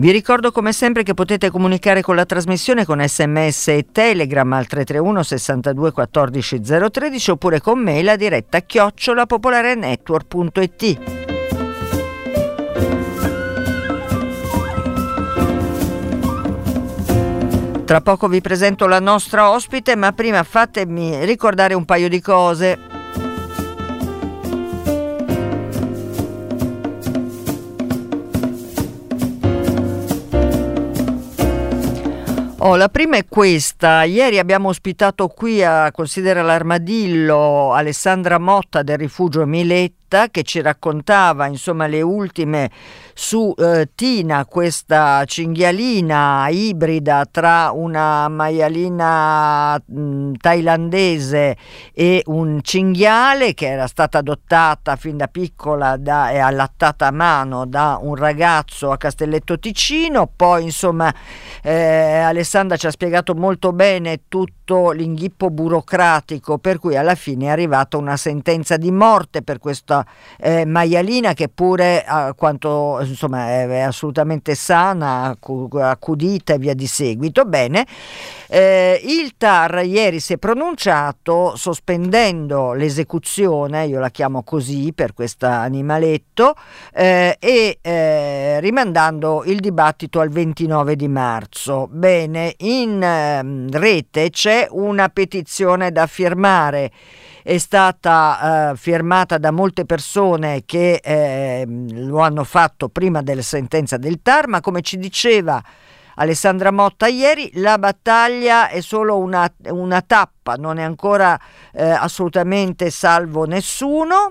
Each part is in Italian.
Vi ricordo come sempre che potete comunicare con la trasmissione con sms e telegram al 331 62 14 013 oppure con mail a diretta chiocciolapopolarenetwork.it. Tra poco vi presento la nostra ospite, ma prima fatemi ricordare un paio di cose. Oh, la prima è questa. Ieri abbiamo ospitato qui a Considera l'Armadillo Alessandra Motta del Rifugio Miletta che ci raccontava insomma le ultime su eh, Tina, questa cinghialina ibrida tra una maialina mh, thailandese e un cinghiale che era stata adottata fin da piccola da, e allattata a mano da un ragazzo a Castelletto Ticino. Poi insomma eh, Alessandra ci ha spiegato molto bene tutto l'inghippo burocratico per cui alla fine è arrivata una sentenza di morte per questa eh, maialina che pure a quanto insomma è, è assolutamente sana, accudita e via di seguito. Bene, eh, il TAR ieri si è pronunciato sospendendo l'esecuzione, io la chiamo così per questo animaletto, eh, e eh, rimandando il dibattito al 29 di marzo. Bene, in ehm, rete c'è una petizione da firmare è stata eh, firmata da molte persone che eh, lo hanno fatto prima della sentenza del TAR, ma come ci diceva Alessandra Motta ieri, la battaglia è solo una, una tappa, non è ancora eh, assolutamente salvo nessuno.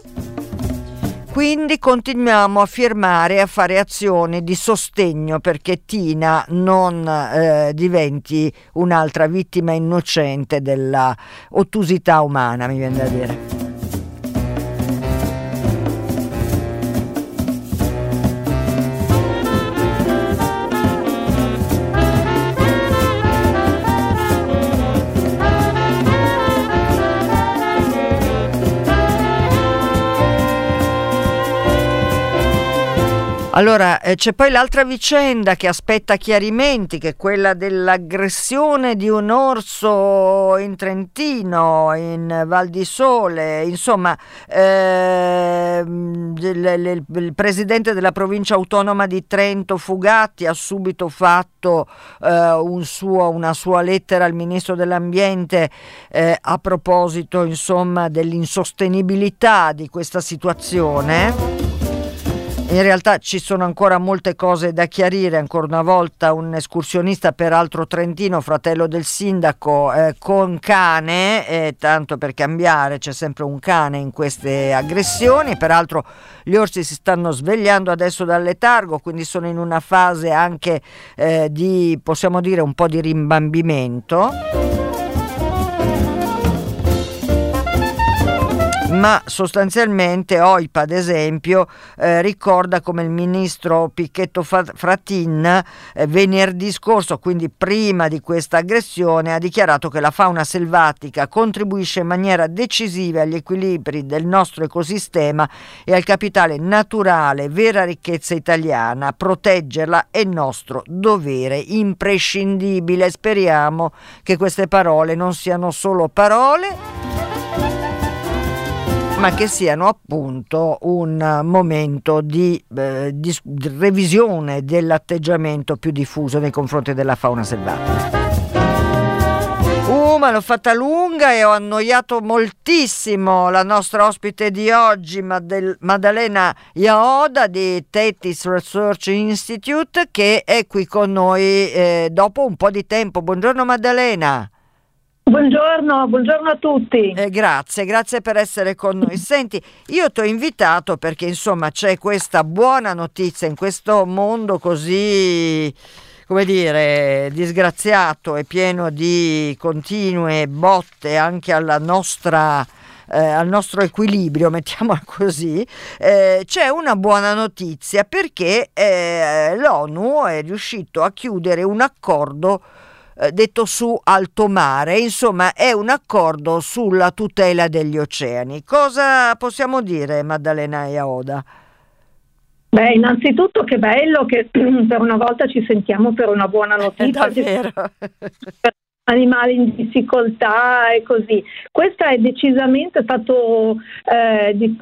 Quindi continuiamo a firmare e a fare azioni di sostegno perché Tina non eh, diventi un'altra vittima innocente della ottusità umana, mi viene da dire. Allora, eh, c'è poi l'altra vicenda che aspetta chiarimenti, che è quella dell'aggressione di un orso in Trentino, in Val di Sole. Insomma, eh, il, il, presidente della provincia autonoma di Trento, Fugatti, ha subito fatto eh, un suo, una sua lettera al ministro dell'Ambiente eh, a proposito, insomma, dell'insostenibilità di questa situazione. In realtà ci sono ancora molte cose da chiarire, ancora una volta un escursionista peraltro trentino, fratello del sindaco, eh, con cane, eh, tanto per cambiare c'è sempre un cane in queste aggressioni, peraltro gli orsi si stanno svegliando adesso dal letargo, quindi sono in una fase anche eh, di, possiamo dire, un po' di rimbambimento. Ma sostanzialmente OIPA ad esempio eh, ricorda come il ministro Picchetto Fratin eh, venerdì scorso, quindi prima di questa aggressione, ha dichiarato che la fauna selvatica contribuisce in maniera decisiva agli equilibri del nostro ecosistema e al capitale naturale, vera ricchezza italiana. Proteggerla è nostro dovere imprescindibile. Speriamo che queste parole non siano solo parole ma che siano appunto un momento di, eh, di revisione dell'atteggiamento più diffuso nei confronti della fauna selvatica. Uh, ma l'ho fatta lunga e ho annoiato moltissimo la nostra ospite di oggi, Madel- Maddalena Iaoda di Tetis Research Institute, che è qui con noi eh, dopo un po' di tempo. Buongiorno Maddalena. Buongiorno, buongiorno a tutti. Eh, grazie, grazie per essere con noi. Senti, io ti ho invitato perché insomma c'è questa buona notizia in questo mondo così come dire, disgraziato e pieno di continue botte anche alla nostra eh, al nostro equilibrio, mettiamola così, eh, c'è una buona notizia perché eh, l'ONU è riuscito a chiudere un accordo eh, detto su alto mare, insomma è un accordo sulla tutela degli oceani. Cosa possiamo dire Maddalena Iaoda? Beh, innanzitutto che bello che per una volta ci sentiamo per una buona notizia. È davvero. animali in difficoltà e così. Questo è decisamente stato eh, di,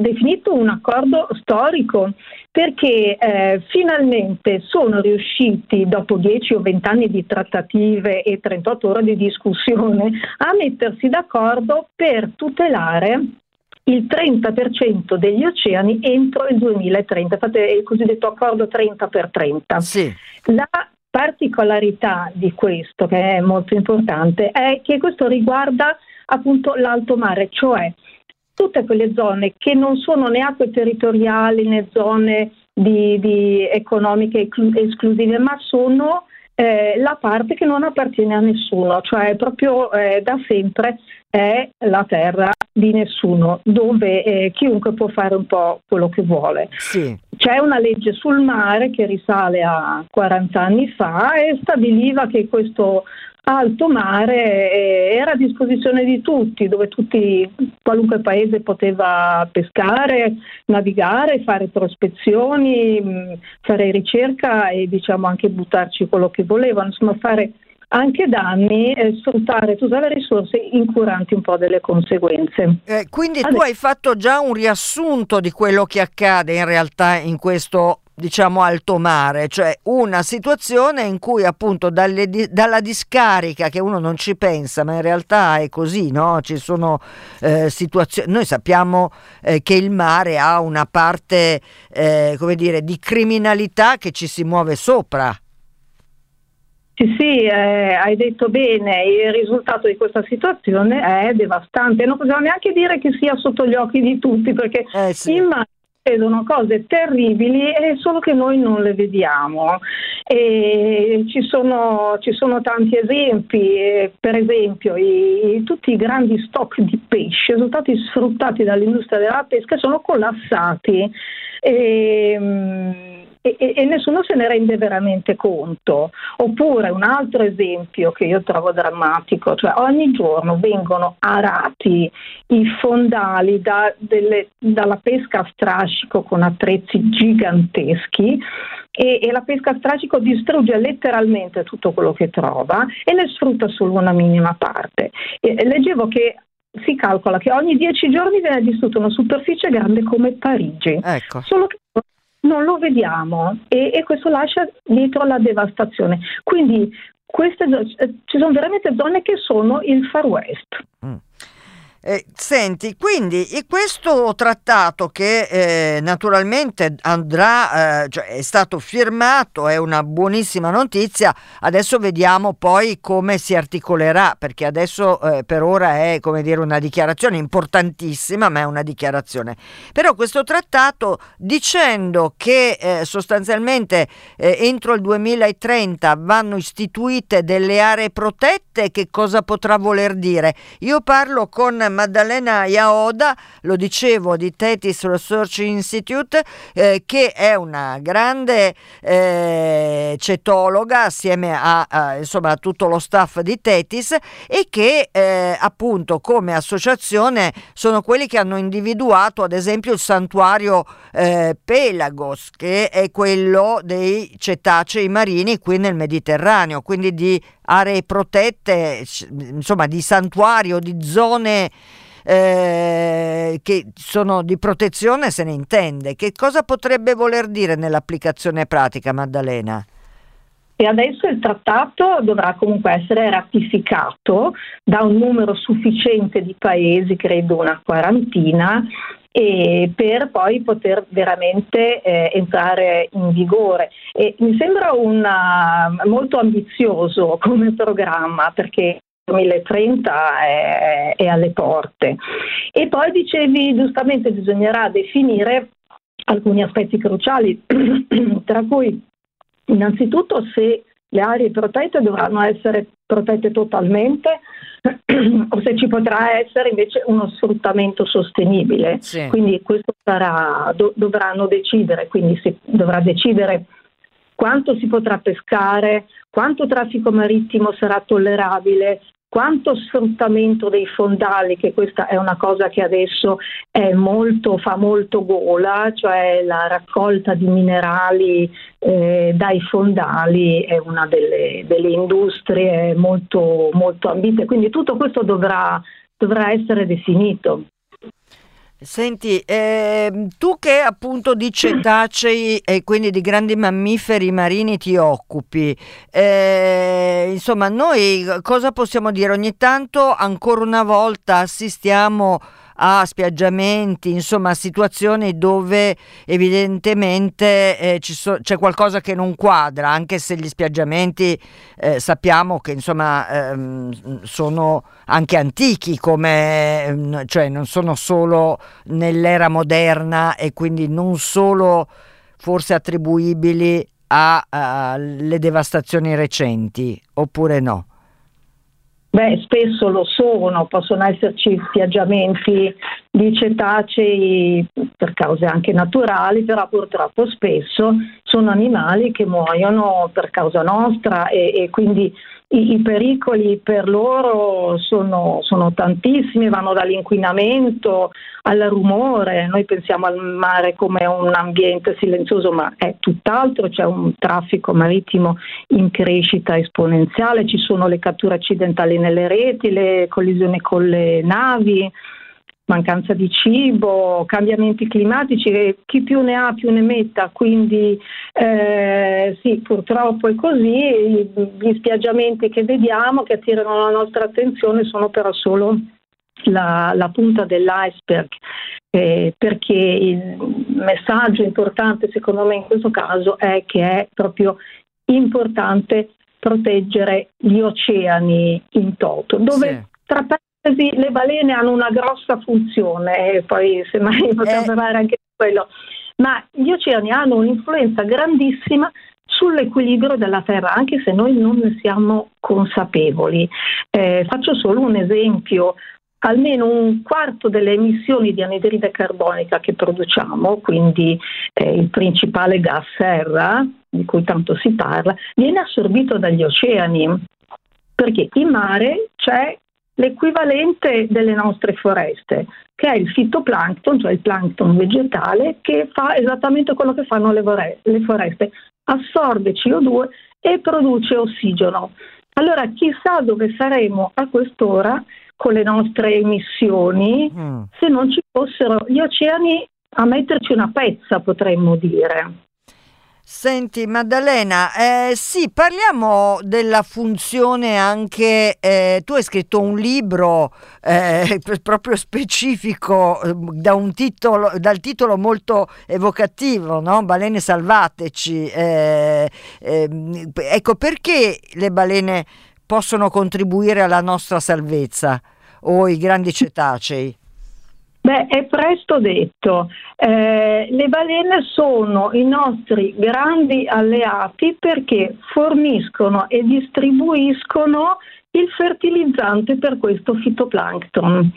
definito un accordo storico perché eh, finalmente sono riusciti, dopo 10 o 20 anni di trattative e 38 ore di discussione, a mettersi d'accordo per tutelare il 30% degli oceani entro il 2030, infatti è il cosiddetto accordo 30 per 30. Sì. La particolarità di questo, che è molto importante, è che questo riguarda appunto l'alto mare, cioè tutte quelle zone che non sono né acque territoriali né zone di, di economiche esclusive, ma sono eh, la parte che non appartiene a nessuno, cioè proprio eh, da sempre è la terra di nessuno, dove eh, chiunque può fare un po' quello che vuole. Sì. C'è una legge sul mare che risale a 40 anni fa e stabiliva che questo alto mare eh, era a disposizione di tutti, dove tutti, qualunque paese poteva pescare, navigare, fare prospezioni, mm, fare ricerca e diciamo anche buttarci quello che volevano, insomma fare anche danni e sfruttare tutte le risorse incuranti un po' delle conseguenze. Eh, quindi Adesso. tu hai fatto già un riassunto di quello che accade in realtà in questo diciamo alto mare, cioè una situazione in cui appunto dalle, dalla discarica che uno non ci pensa, ma in realtà è così, no? Ci sono eh, situazioni, noi sappiamo eh, che il mare ha una parte, eh, come dire, di criminalità che ci si muove sopra. Sì, sì, eh, hai detto bene, il risultato di questa situazione è devastante. Non possiamo neanche dire che sia sotto gli occhi di tutti, perché eh sì. in mare succedono cose terribili e solo che noi non le vediamo. E ci, sono, ci sono tanti esempi, per esempio i, tutti i grandi stock di pesce sono stati sfruttati dall'industria della pesca e sono collassati. E, e, e, nessuno se ne rende veramente conto. Oppure un altro esempio che io trovo drammatico, cioè ogni giorno vengono arati i fondali da delle, dalla pesca a strascico con attrezzi giganteschi e, e, la pesca a strascico distrugge letteralmente tutto quello che trova e ne sfrutta solo una minima parte. E, leggevo che si calcola che ogni dieci giorni viene distrutta una superficie grande come Parigi. Ecco. Solo che non lo vediamo e, e questo lascia dietro la devastazione. Quindi queste, eh, ci sono veramente zone che sono il Far West. Mm. Eh, senti, quindi questo trattato che eh, naturalmente andrà, eh, cioè è stato firmato, è una buonissima notizia, adesso vediamo poi come si articolerà, perché adesso eh, per ora è come dire una dichiarazione importantissima, ma è una dichiarazione. Però questo trattato dicendo che eh, sostanzialmente eh, entro il 2030 vanno istituite delle aree protette, che cosa potrà voler dire? Io parlo con Maddalena Iaoda, lo dicevo, di Tetis Research Institute, eh, che è una grande eh, cetologa assieme a, a, insomma, a, tutto lo staff di Tetis e che eh, appunto come associazione sono quelli che hanno individuato ad esempio il santuario eh, Pelagos, che è quello dei cetacei marini qui nel Mediterraneo, quindi di aree protette, insomma di santuario, di zone eh, che sono di protezione se ne intende. Che cosa potrebbe voler dire nell'applicazione pratica, Maddalena? E adesso il trattato dovrà comunque essere ratificato da un numero sufficiente di paesi, credo una quarantina, per poi poter veramente eh, entrare in vigore. E mi sembra una, molto ambizioso come programma perché 2030 è, è alle porte. E poi dicevi giustamente bisognerà definire alcuni aspetti cruciali, tra cui Innanzitutto se le aree protette dovranno essere protette totalmente o se ci potrà essere invece uno sfruttamento sostenibile. Sì. Quindi questo sarà, do, dovranno decidere, quindi si dovrà decidere quanto si potrà pescare, quanto traffico marittimo sarà tollerabile, quanto sfruttamento dei fondali, che questa è una cosa che adesso molto, fa molto gola, cioè la raccolta di minerali eh, dai fondali è una delle, delle industrie molto, molto ambite, quindi tutto questo dovrà, dovrà essere definito. Senti, eh, tu che appunto di cetacei e quindi di grandi mammiferi marini ti occupi, eh, insomma, noi cosa possiamo dire? Ogni tanto, ancora una volta, assistiamo a spiaggiamenti, insomma situazioni dove evidentemente eh, so, c'è qualcosa che non quadra, anche se gli spiaggiamenti eh, sappiamo che insomma ehm, sono anche antichi, come, ehm, cioè non sono solo nell'era moderna e quindi non solo forse attribuibili alle devastazioni recenti, oppure no? Beh, spesso lo sono, possono esserci spiaggiamenti di cetacei per cause anche naturali, però purtroppo spesso sono animali che muoiono per causa nostra e, e quindi i, i, pericoli per loro sono, sono, tantissimi, vanno dall'inquinamento al rumore, noi pensiamo al mare come un ambiente silenzioso, ma è tutt'altro, c'è un traffico marittimo in crescita esponenziale, ci sono le catture accidentali nelle reti, le collisioni con le navi mancanza di cibo, cambiamenti climatici, chi più ne ha più ne metta, quindi eh, sì, purtroppo è così, gli spiaggiamenti che vediamo che attirano la nostra attenzione sono però solo la, la punta dell'iceberg, eh, perché il messaggio importante secondo me in questo caso è che è proprio importante proteggere gli oceani in toto, dove sì. tra le balene hanno una grossa funzione, e poi semmai potremmo eh. parlare anche di quello, ma gli oceani hanno un'influenza grandissima sull'equilibrio della Terra, anche se noi non ne siamo consapevoli. Eh, faccio solo un esempio. Almeno un quarto delle emissioni di anidride carbonica che produciamo, quindi eh, il principale gas serra, di cui tanto si parla, viene assorbito dagli oceani perché in mare c'è l'equivalente delle nostre foreste, che è il fitoplancton, cioè il plancton vegetale, che fa esattamente quello che fanno le, foreste, assorbe CO2 e produce ossigeno. Allora chissà dove saremo a quest'ora con le nostre emissioni mm. se non ci fossero gli oceani a metterci una pezza, potremmo dire. Senti Maddalena, eh, sì, parliamo della funzione anche, eh, tu hai scritto un libro eh, proprio specifico eh, da un titolo, dal titolo molto evocativo, no? Balene salvateci. Eh, ehm, ecco perché le balene possono contribuire alla nostra salvezza o i grandi cetacei? Beh, è presto detto. Eh, le balene sono i nostri grandi alleati perché forniscono e distribuiscono il fertilizzante per questo fitoplancton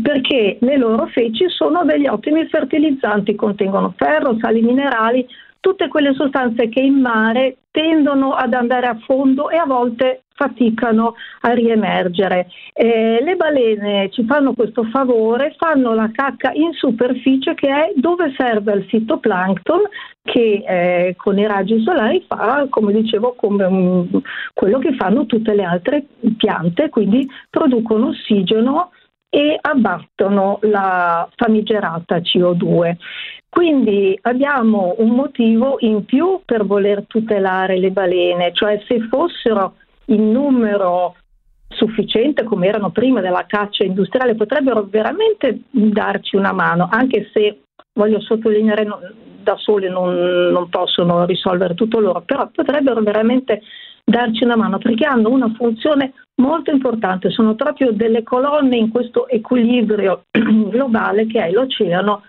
perché le loro feci sono degli ottimi fertilizzanti, contengono ferro, sali minerali, tutte quelle sostanze che in mare tendono ad andare a fondo e a volte faticano a riemergere. Eh, le balene ci fanno questo favore, fanno la cacca in superficie che è dove serve il fitoplancton che eh, con i raggi solari fa, come dicevo, come un, quello che fanno tutte le altre piante, quindi producono ossigeno e abbattono la famigerata CO2. Quindi abbiamo un motivo in più per voler tutelare le balene, cioè se fossero in numero sufficiente come erano prima della caccia industriale potrebbero veramente darci una mano, anche se voglio sottolineare da sole non, non possono risolvere tutto loro, però potrebbero veramente darci una mano perché hanno una funzione molto importante, sono proprio delle colonne in questo equilibrio globale che è l'oceano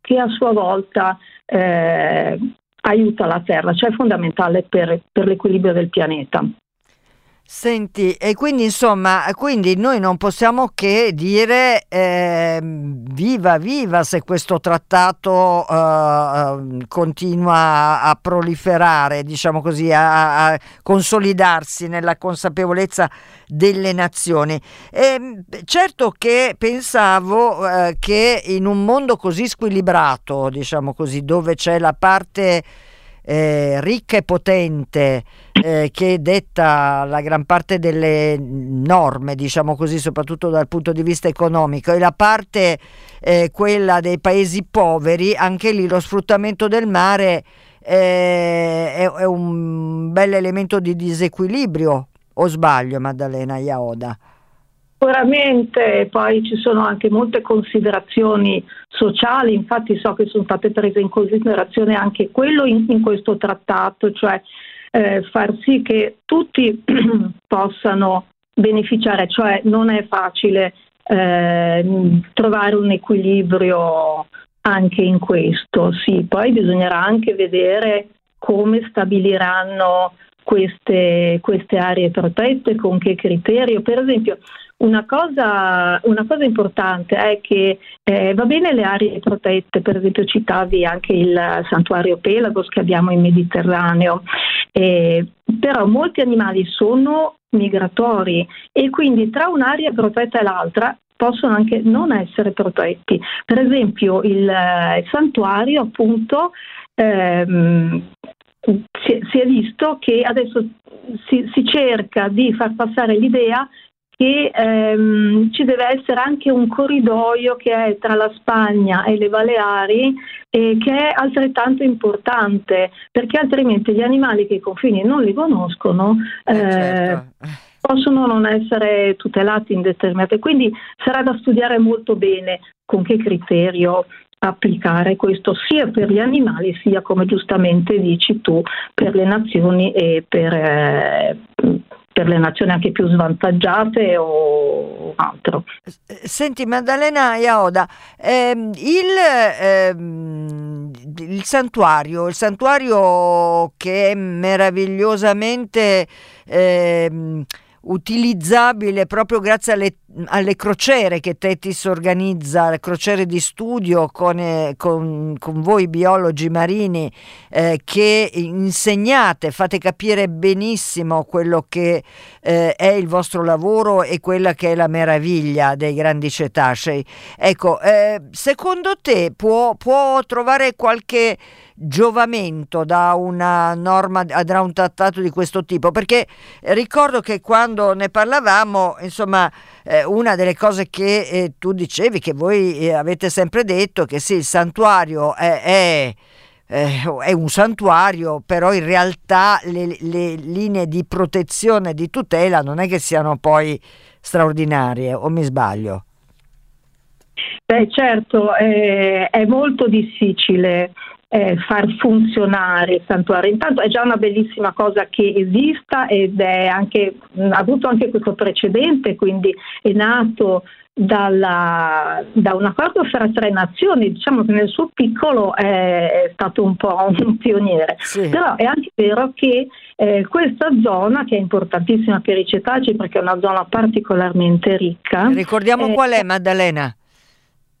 che a sua volta eh, aiuta la Terra, cioè è fondamentale per, per l'equilibrio del pianeta. Senti, e quindi insomma, quindi noi non possiamo che dire eh, viva viva se questo trattato eh, continua a proliferare, diciamo così, a, a, consolidarsi nella consapevolezza delle nazioni. E, certo che pensavo eh, che in un mondo così squilibrato, diciamo così, dove c'è la parte eh, ricca e potente eh, che detta la gran parte delle norme, diciamo così, soprattutto dal punto di vista economico, e la parte eh, quella dei paesi poveri, anche lì lo sfruttamento del mare eh, è, è un bel elemento di disequilibrio, o sbaglio Maddalena Iaoda? Sicuramente poi ci sono anche molte considerazioni sociali, infatti so che sono state prese in considerazione anche quello in, in questo trattato, cioè eh, far sì che tutti possano beneficiare, cioè non è facile eh, trovare un equilibrio anche in questo, sì, poi bisognerà anche vedere come stabiliranno queste, queste aree protette, con che criterio. Per esempio, una cosa, una cosa, importante è che eh, va bene le aree protette, per esempio citavi anche il santuario Pelagos che abbiamo in Mediterraneo, eh, però molti animali sono migratori e quindi tra un'area protetta e l'altra possono anche non essere protetti. Per esempio il, il santuario appunto ehm, si, si, è visto che adesso si, si cerca di far passare l'idea che ehm, ci deve essere anche un corridoio che è tra la Spagna e le Baleari e che è altrettanto importante perché altrimenti gli animali che i confini non li conoscono eh, certo. possono non essere tutelati in determinate. Quindi sarà da studiare molto bene con che criterio applicare questo sia per gli animali sia come giustamente dici tu per le nazioni e per, eh, per le nazioni anche più svantaggiate o altro. Senti Maddalena Iaoda, ehm, il, ehm, il, santuario, il santuario che è meravigliosamente... Ehm, utilizzabile proprio grazie alle, alle, crociere che Tetis organizza, le crociere di studio con, eh, con, con voi biologi marini eh, che insegnate, fate capire benissimo quello che eh, è il vostro lavoro e quella che è la meraviglia dei grandi cetacei. Ecco, eh, secondo te può, può trovare qualche giovamento da una norma, da un trattato di questo tipo? Perché ricordo che quando ne parlavamo, insomma, eh, una delle cose che eh, tu dicevi, che voi eh, avete sempre detto, che sì, il santuario è, è eh, è un santuario, però in realtà le, le, linee di protezione e di tutela non è che siano poi straordinarie, o mi sbaglio? Beh, certo, eh, è molto difficile eh, far funzionare il santuario. Intanto è già una bellissima cosa che esista ed è anche, ha avuto anche questo precedente, quindi è nato dalla, da un accordo fra tre nazioni, diciamo che nel suo piccolo è stato un po' un pioniere, sì. però è anche vero che eh, questa zona che è importantissima per i cetacei perché è una zona particolarmente ricca. Ricordiamo eh, qual è Maddalena?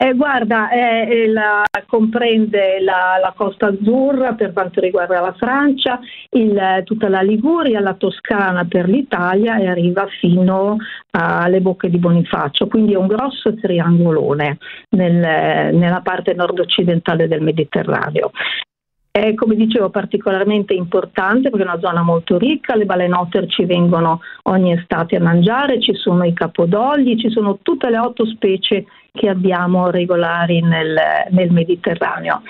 Eh, guarda, eh, la, comprende la, la, Costa Azzurra per quanto riguarda la Francia, il, tutta la Liguria, la Toscana per l'Italia e arriva fino alle bocche di Bonifacio, quindi è un grosso triangolone nel, nella parte nord-occidentale del Mediterraneo. È, come dicevo, particolarmente importante perché è una zona molto ricca, le balenotter ci vengono ogni estate a mangiare, ci sono i capodogli, ci sono tutte le otto specie che abbiamo regolari nel, nel Mediterraneo.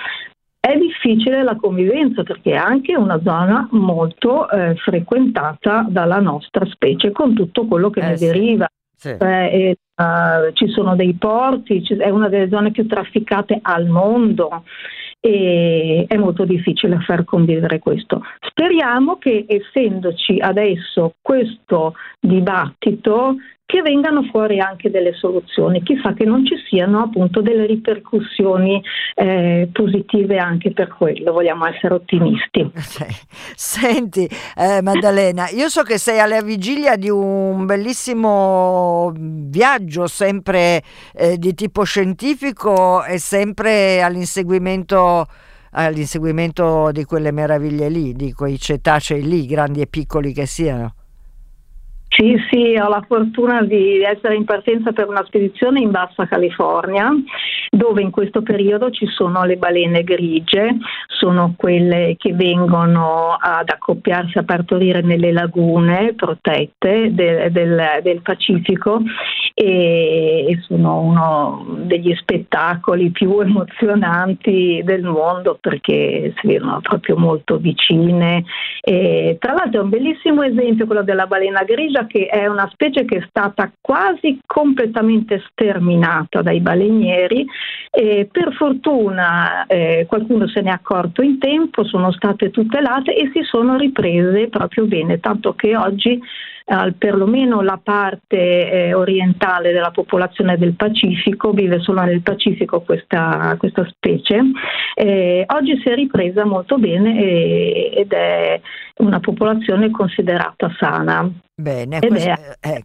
È difficile la convivenza perché è anche una zona molto eh, frequentata dalla nostra specie con tutto quello che eh, ne sì. deriva. Sì. Eh, uh, ci sono dei porti, è una delle zone più trafficate al mondo e è molto difficile far convivere questo. Speriamo che essendoci adesso questo dibattito che vengano fuori anche delle soluzioni, chissà che non ci siano appunto delle ripercussioni eh, positive anche per quello, vogliamo essere ottimisti. Senti eh, Maddalena, io so che sei alla vigilia di un bellissimo viaggio sempre eh, di tipo scientifico e sempre all'inseguimento all'inseguimento di quelle meraviglie lì, di quei cetacei lì, grandi e piccoli che siano. Sì, sì, ho la fortuna di essere in partenza per una spedizione in Bassa California, dove in questo periodo ci sono le balene grigie, sono quelle che vengono ad accoppiarsi a partorire nelle lagune protette del, del, del Pacifico e sono uno degli spettacoli più emozionanti del mondo perché si vedono proprio molto vicine. E, tra l'altro è un bellissimo esempio quello della balena grigia che è una specie che è stata quasi completamente sterminata dai balenieri e per fortuna eh, qualcuno se ne è accorto in tempo, sono state tutelate e si sono riprese proprio bene, tanto che oggi eh, perlomeno la parte eh, orientale della popolazione del Pacifico, vive solo nel Pacifico questa, questa specie, eh, oggi si è ripresa molto bene e, ed è una popolazione considerata sana. Bene, questo, è,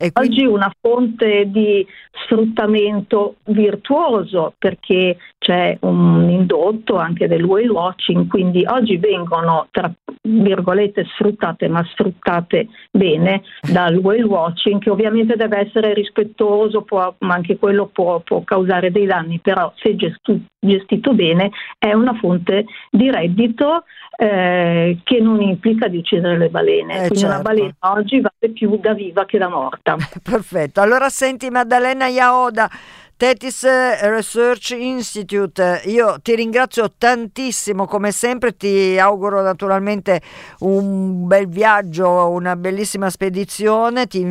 e quindi... Oggi una fonte di sfruttamento virtuoso perché c'è un indotto anche del whale watching, quindi oggi vengono tra virgolette sfruttate ma sfruttate bene dal whale watching che ovviamente deve essere rispettoso, può, ma anche quello può, può, causare dei danni, però se gestito bene è una fonte di reddito eh, che non implica di uccidere le balene. Eh, Quindi certo. una balena oggi vale più da viva che da morta. Perfetto. Allora senti Maddalena Iaoda. Tetis Research Institute, io ti ringrazio tantissimo come sempre, ti auguro naturalmente un bel viaggio, una bellissima spedizione, ti,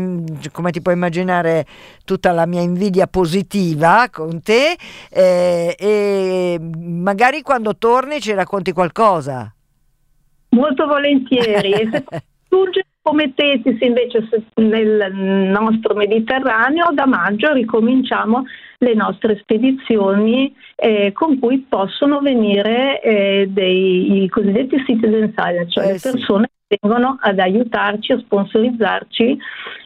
come ti puoi immaginare tutta la mia invidia positiva con te eh, e magari quando torni ci racconti qualcosa. Molto volentieri. E se come Tetis invece nel nostro Mediterraneo, da maggio ricominciamo le nostre spedizioni eh, con cui possono venire eh, dei i cosiddetti citizen science, cioè eh, le persone sì. Vengono ad aiutarci, a sponsorizzarci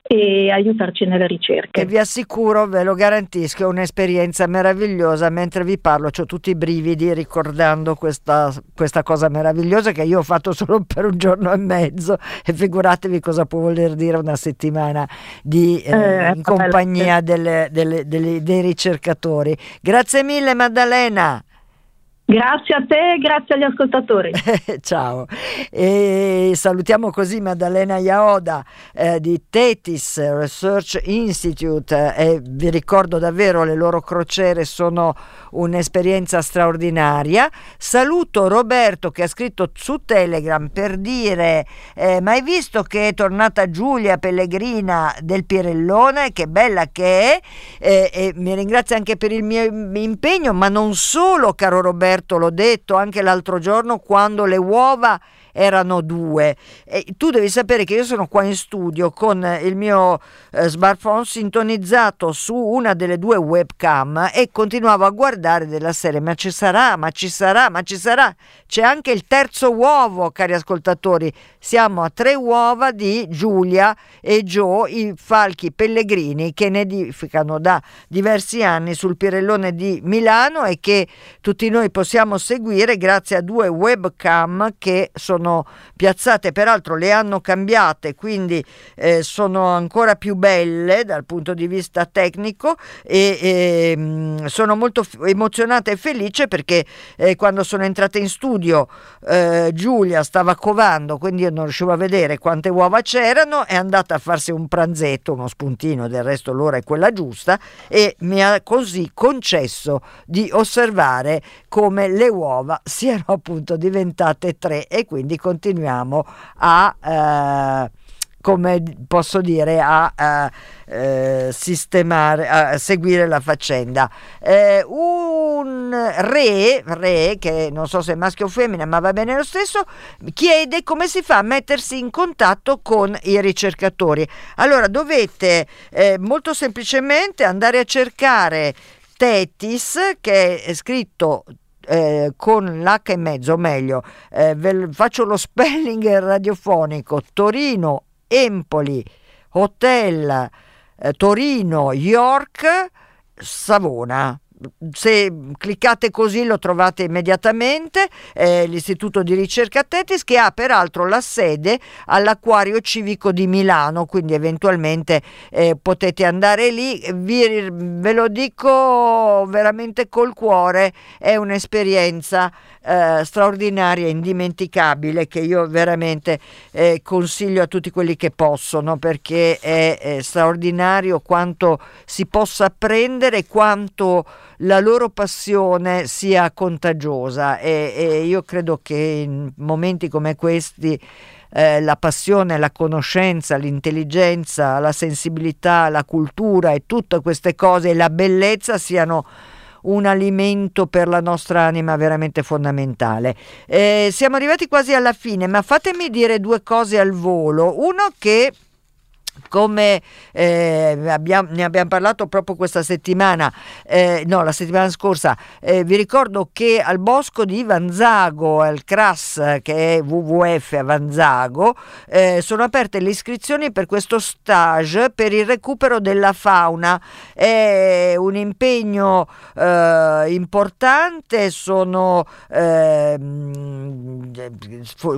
e aiutarci nelle ricerche. E vi assicuro, ve lo garantisco, è un'esperienza meravigliosa. Mentre vi parlo ho tutti i brividi ricordando questa, questa, cosa meravigliosa che io ho fatto solo per un giorno e mezzo e figuratevi cosa può voler dire una settimana di, eh, eh, in compagnia delle, delle, delle, dei ricercatori. Grazie mille Maddalena. Grazie a te e grazie agli ascoltatori. Ciao. E salutiamo così Maddalena Iaoda eh, di Tetis Research Institute e vi ricordo davvero le loro crociere sono un'esperienza straordinaria. Saluto Roberto che ha scritto su Telegram per dire eh, ma hai visto che è tornata Giulia Pellegrina del Pirellone, che bella che è eh, e mi ringrazio anche per il mio impegno, ma non solo caro Roberto Roberto, l'ho detto anche l'altro giorno, quando le uova erano due. E tu devi sapere che io sono qua in studio con il mio eh, smartphone sintonizzato su una delle due webcam e continuavo a guardare della serie ma ci sarà, ma ci sarà, ma ci sarà. C'è anche il terzo uovo, cari ascoltatori. Siamo a tre uova di Giulia e Joe, i falchi pellegrini che nidificano da diversi anni sul Pirellone di Milano e che tutti noi possiamo seguire grazie a due webcam che sono sono piazzate, peraltro le hanno cambiate, quindi eh, sono ancora più belle dal punto di vista tecnico e, e mh, mm, sono molto f- emozionata e felice perché eh, quando sono entrata in studio eh, Giulia stava covando, quindi io non riuscivo a vedere quante uova c'erano, è andata a farsi un pranzetto, uno spuntino, del resto l'ora è quella giusta e mi ha così concesso di osservare come le uova siano appunto diventate tre e quindi quindi continuiamo a... Eh, come posso dire, a, a eh, sistemare, a seguire la faccenda. Eh, un re, re, che non so se è maschio o femmina, ma va bene lo stesso, chiede come si fa a mettersi in contatto con i ricercatori. Allora dovete eh, molto semplicemente andare a cercare Tetis, che è scritto eh, con l'H e mezzo, meglio, eh, faccio lo spelling radiofonico, Torino, Empoli, Hotel, eh, Torino, York, Savona se cliccate così lo trovate immediatamente, eh, l'Istituto di Ricerca Tetis che ha peraltro la sede all'Acquario Civico di Milano, quindi eventualmente eh, potete andare lì, Vi, ve lo dico veramente col cuore, è un'esperienza eh, straordinaria, indimenticabile che io veramente eh, consiglio a tutti quelli che possono perché è, è straordinario quanto si possa apprendere, quanto la loro passione sia contagiosa. E, e io credo che in momenti come questi eh, la passione, la conoscenza, l'intelligenza, la sensibilità, la cultura e tutte queste cose e la bellezza siano un alimento per la nostra anima veramente fondamentale. Eh, siamo arrivati quasi alla fine, ma fatemi dire due cose al volo. Uno che come eh, abbiamo, ne abbiamo parlato proprio questa settimana, eh, no, la settimana scorsa, eh, vi ricordo che al bosco di Vanzago, al CRAS, che è WWF a Vanzago, eh, sono aperte le iscrizioni per questo stage per il recupero della fauna. È un impegno eh, importante, sono ehm,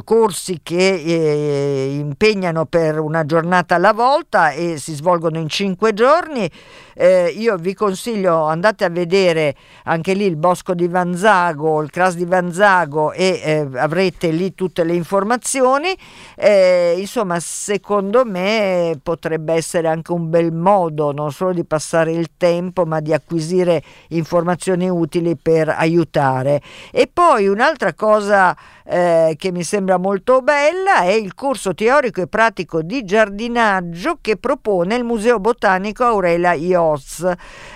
corsi che eh, impegnano per una giornata alla volta volta e si svolgono in cinque giorni. Eh, io vi consiglio, andate a vedere anche lì il bosco di Vanzago, il CRAS di Vanzago e eh, avrete lì tutte le informazioni. Eh, insomma, secondo me potrebbe essere anche un bel modo non solo di passare il tempo, ma di acquisire informazioni utili per aiutare. E poi un'altra cosa eh, che mi sembra molto bella è il corso teorico e pratico di giardinaggio che propone il Museo Botanico Aurelia Ios.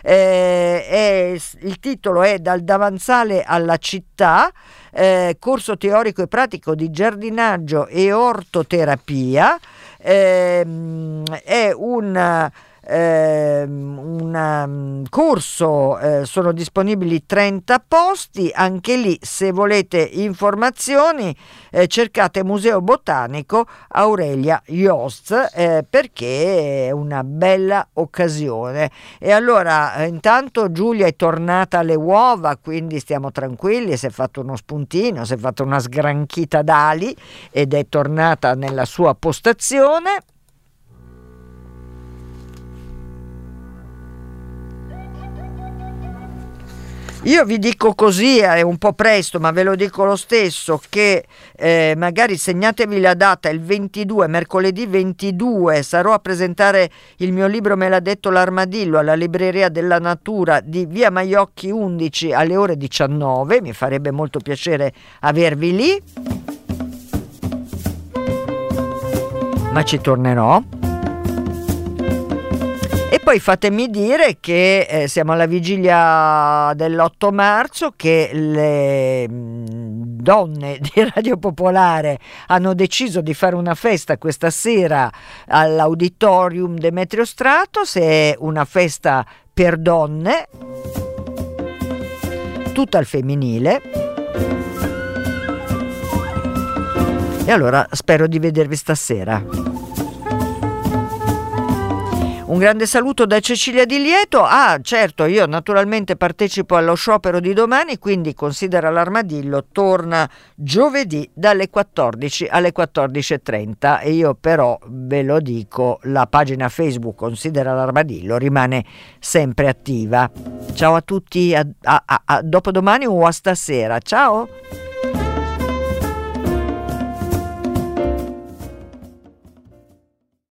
Eh, il titolo è Dal davanzale alla città. Eh, corso teorico e pratico di giardinaggio e ortoterapia. Eh, è un eh, un um, corso, eh, sono disponibili 30 posti, anche lì se volete informazioni eh, cercate Museo Botanico Aurelia Jost eh, perché è una bella occasione. E allora intanto Giulia è tornata alle uova, quindi stiamo tranquilli, si è fatto uno spuntino, si è fatto una sgranchita d'ali ed è tornata nella sua postazione. Io vi dico così, è un po' presto, ma ve lo dico lo stesso, che eh, magari segnatevi la data, il 22, mercoledì 22, sarò a presentare il mio libro Me l'ha detto l'armadillo alla Libreria della Natura di Via Maiocchi 11 alle ore 19, mi farebbe molto piacere avervi lì. Ma ci tornerò. E poi fatemi dire che eh, siamo alla vigilia dell'8 marzo, che le mm, donne di Radio Popolare hanno deciso di fare una festa questa sera all'Auditorium Demetrio Stratos, è una festa per donne, tutta al femminile. E allora spero di vedervi stasera. Un grande saluto da Cecilia Di Lieto. Ah, certo, io naturalmente partecipo allo sciopero di domani, quindi considera l'armadillo, torna giovedì dalle 14 alle 14.30 e io però ve lo dico, la pagina Facebook Considera l'armadillo rimane sempre attiva. Ciao a tutti, a, a, a, a dopodomani o a stasera. Ciao!